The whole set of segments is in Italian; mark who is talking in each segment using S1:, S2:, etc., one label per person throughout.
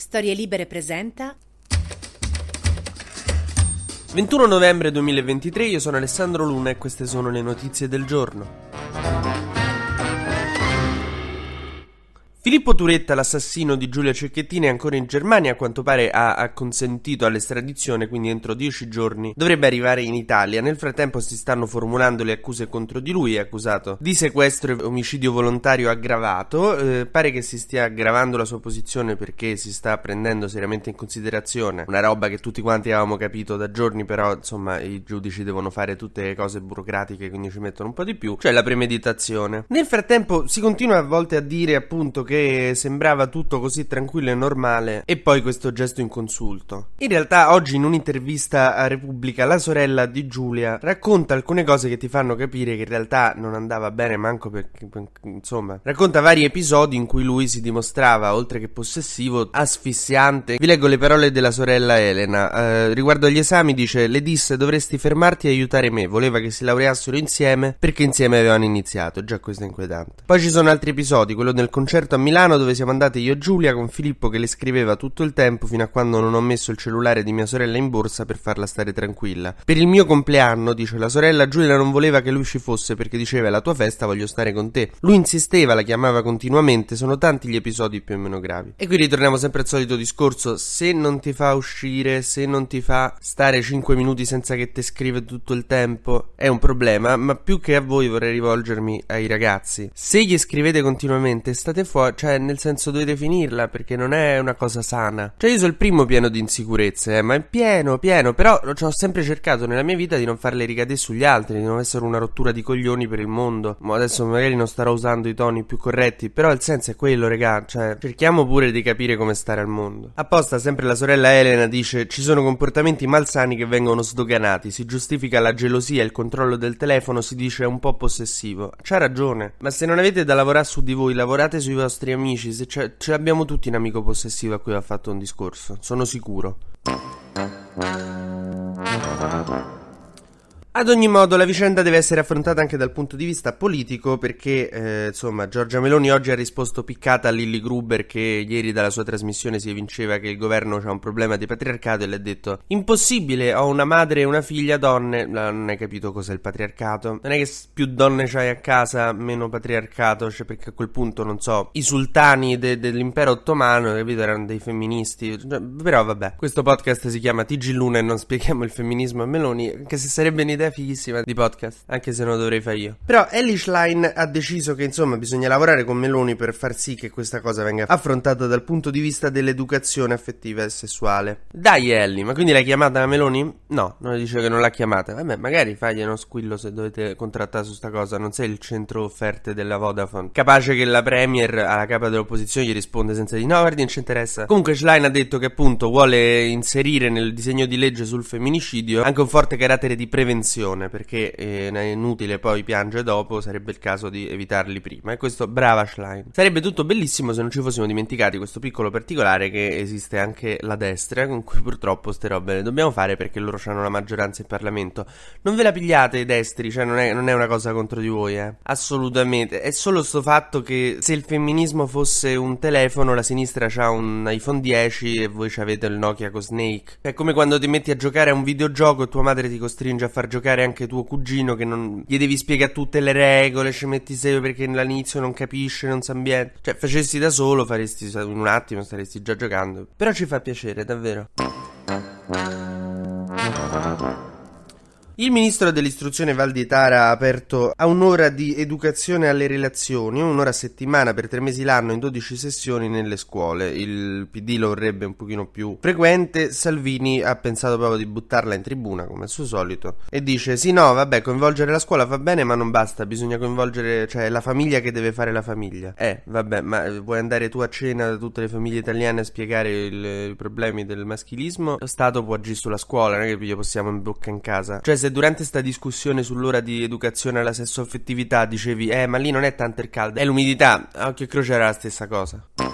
S1: Storie Libere presenta
S2: 21 novembre 2023, io sono Alessandro Luna e queste sono le notizie del giorno. Filippo Turetta, l'assassino di Giulia Cecchettini, è ancora in Germania. A quanto pare ha acconsentito all'estradizione, quindi entro dieci giorni dovrebbe arrivare in Italia. Nel frattempo si stanno formulando le accuse contro di lui. È accusato di sequestro e omicidio volontario aggravato. Eh, pare che si stia aggravando la sua posizione perché si sta prendendo seriamente in considerazione una roba che tutti quanti avevamo capito da giorni, però insomma i giudici devono fare tutte le cose burocratiche, quindi ci mettono un po' di più. Cioè la premeditazione. Nel frattempo si continua a volte a dire appunto che sembrava tutto così tranquillo e normale e poi questo gesto inconsulto. In realtà oggi in un'intervista a Repubblica la sorella di Giulia racconta alcune cose che ti fanno capire che in realtà non andava bene manco perché insomma racconta vari episodi in cui lui si dimostrava oltre che possessivo asfissiante. Vi leggo le parole della sorella Elena. Eh, riguardo agli esami dice le disse dovresti fermarti e aiutare me. Voleva che si laureassero insieme perché insieme avevano iniziato. Già questo è inquietante. Poi ci sono altri episodi, quello del concerto a Milano dove siamo andati io e Giulia con Filippo che le scriveva tutto il tempo fino a quando non ho messo il cellulare di mia sorella in borsa per farla stare tranquilla. Per il mio compleanno, dice la sorella, Giulia non voleva che lui ci fosse perché diceva è la tua festa, voglio stare con te. Lui insisteva, la chiamava continuamente, sono tanti gli episodi più o meno gravi. E qui ritorniamo sempre al solito discorso, se non ti fa uscire, se non ti fa stare 5 minuti senza che ti scrive tutto il tempo, è un problema, ma più che a voi vorrei rivolgermi ai ragazzi. Se gli scrivete continuamente, state fuori, cioè nel senso dovete finirla perché non è una cosa sana. Cioè io sono il primo pieno di insicurezze, eh, ma è pieno, pieno, però ho sempre cercato nella mia vita di non farle ricadere sugli altri, di non essere una rottura di coglioni per il mondo. Ma adesso magari non starò usando i toni più corretti, però il senso è quello, regà, cioè cerchiamo pure di capire come stare al mondo. Apposta sempre la sorella Elena dice ci sono comportamenti malsani che vengono sdoganati, si giustifica la gelosia, il controllo del telefono, si dice un po' possessivo. C'ha ragione, ma se non avete da lavorare su di voi, lavorate sui vostri nostri amici, se ce, l'abbiamo tutti un amico possessivo a cui ha fatto un discorso, sono sicuro. Ad ogni modo la vicenda deve essere affrontata anche dal punto di vista politico perché eh, insomma Giorgia Meloni oggi ha risposto piccata a Lilly Gruber che ieri dalla sua trasmissione si evinceva che il governo ha un problema di patriarcato e le ha detto impossibile ho una madre e una figlia donne. Non hai capito cos'è il patriarcato. Non è che più donne c'hai a casa meno patriarcato cioè perché a quel punto non so i sultani de- dell'impero ottomano capito erano dei femministi. Però vabbè. Questo podcast si chiama TG Luna e non spieghiamo il femminismo a Meloni anche se sarebbe un'idea fighissima di podcast, anche se non lo dovrei fare io. Però Ellie Schlein ha deciso che insomma bisogna lavorare con Meloni per far sì che questa cosa venga affrontata dal punto di vista dell'educazione affettiva e sessuale. Dai Ellie, ma quindi l'hai chiamata Meloni? No, non le dice che non l'ha chiamata. Vabbè, magari fagli uno squillo se dovete contrattare su sta cosa, non sei il centro offerte della Vodafone. Capace che la Premier alla capa dell'opposizione gli risponde senza di no, guardi, non ci interessa. Comunque Schlein ha detto che appunto vuole inserire nel disegno di legge sul femminicidio anche un forte carattere di prevenzione perché eh, è inutile poi piangere dopo, sarebbe il caso di evitarli prima. E questo, brava Schlein. Sarebbe tutto bellissimo se non ci fossimo dimenticati questo piccolo particolare che esiste anche la destra, con cui purtroppo ste robe le dobbiamo fare perché loro hanno la maggioranza in Parlamento. Non ve la pigliate i destri, cioè non è, non è una cosa contro di voi, eh. Assolutamente. È solo sto fatto che se il femminismo fosse un telefono, la sinistra ha un iPhone 10 e voi avete il Nokia con Snake. È come quando ti metti a giocare a un videogioco e tua madre ti costringe a far giocare giocare anche tuo cugino che non gli devi spiegare tutte le regole, ci metti sei perché all'inizio non capisce, non sa ambiente. Cioè, facessi da solo, faresti in un attimo, staresti già giocando. Però ci fa piacere, davvero. Il ministro dell'istruzione Valditara ha aperto a un'ora di educazione alle relazioni, un'ora a settimana per tre mesi l'anno in 12 sessioni nelle scuole. Il PD lo vorrebbe un pochino più frequente, Salvini ha pensato proprio di buttarla in tribuna come al suo solito e dice sì no vabbè coinvolgere la scuola va bene ma non basta, bisogna coinvolgere cioè la famiglia che deve fare la famiglia. Eh vabbè ma vuoi andare tu a cena da tutte le famiglie italiane a spiegare il, i problemi del maschilismo? Lo Stato può agire sulla scuola, non è che possiamo in bocca in casa. Cioè se se durante sta discussione sull'ora di educazione alla sessuaffettività dicevi eh ma lì non è tanto il caldo, è l'umidità, a occhio e croce era la stessa cosa.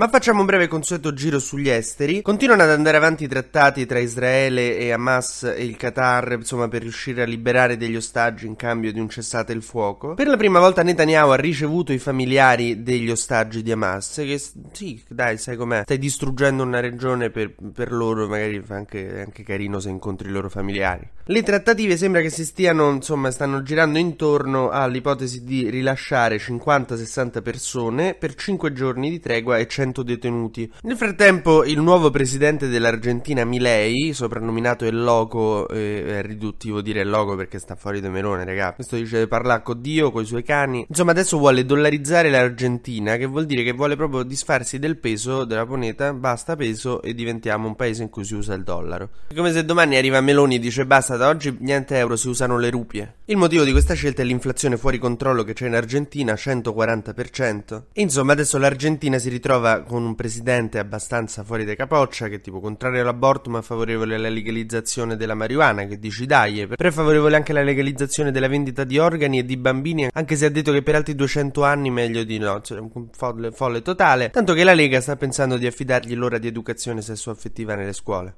S2: Ma facciamo un breve consueto giro sugli esteri. Continuano ad andare avanti i trattati tra Israele e Hamas e il Qatar, insomma, per riuscire a liberare degli ostaggi in cambio di un cessate il fuoco. Per la prima volta Netanyahu ha ricevuto i familiari degli ostaggi di Hamas, che sì, dai, sai com'è, stai distruggendo una regione per, per loro, magari fa anche, anche carino se incontri i loro familiari. Le trattative sembra che si stiano, insomma, stanno girando intorno all'ipotesi di rilasciare 50-60 persone per 5 giorni di tregua e 100 detenuti. Nel frattempo, il nuovo presidente dell'Argentina, Milei, soprannominato il Loco, eh, è riduttivo dire il Loco perché sta fuori da melone, raga. Questo dice parla con Dio, con i suoi cani. Insomma, adesso vuole dollarizzare l'Argentina, che vuol dire che vuole proprio disfarsi del peso della moneta, basta peso e diventiamo un paese in cui si usa il dollaro. È come se domani arriva Meloni e dice basta, da oggi niente euro, si usano le rupie. Il motivo di questa scelta è l'inflazione fuori controllo che c'è in Argentina, 140%. E insomma, adesso l'Argentina si ritrova con un presidente abbastanza fuori da capoccia, che tipo contrario all'aborto ma favorevole alla legalizzazione della marijuana, che dici dai, però è favorevole anche alla legalizzazione della vendita di organi e di bambini, anche se ha detto che per altri 200 anni meglio di no, cioè un folle, folle totale, tanto che la Lega sta pensando di affidargli l'ora di educazione sessuaffettiva nelle scuole.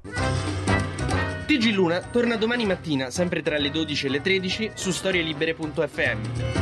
S2: TG Luna torna domani mattina, sempre tra le 12 e le 13, su storielibere.fm.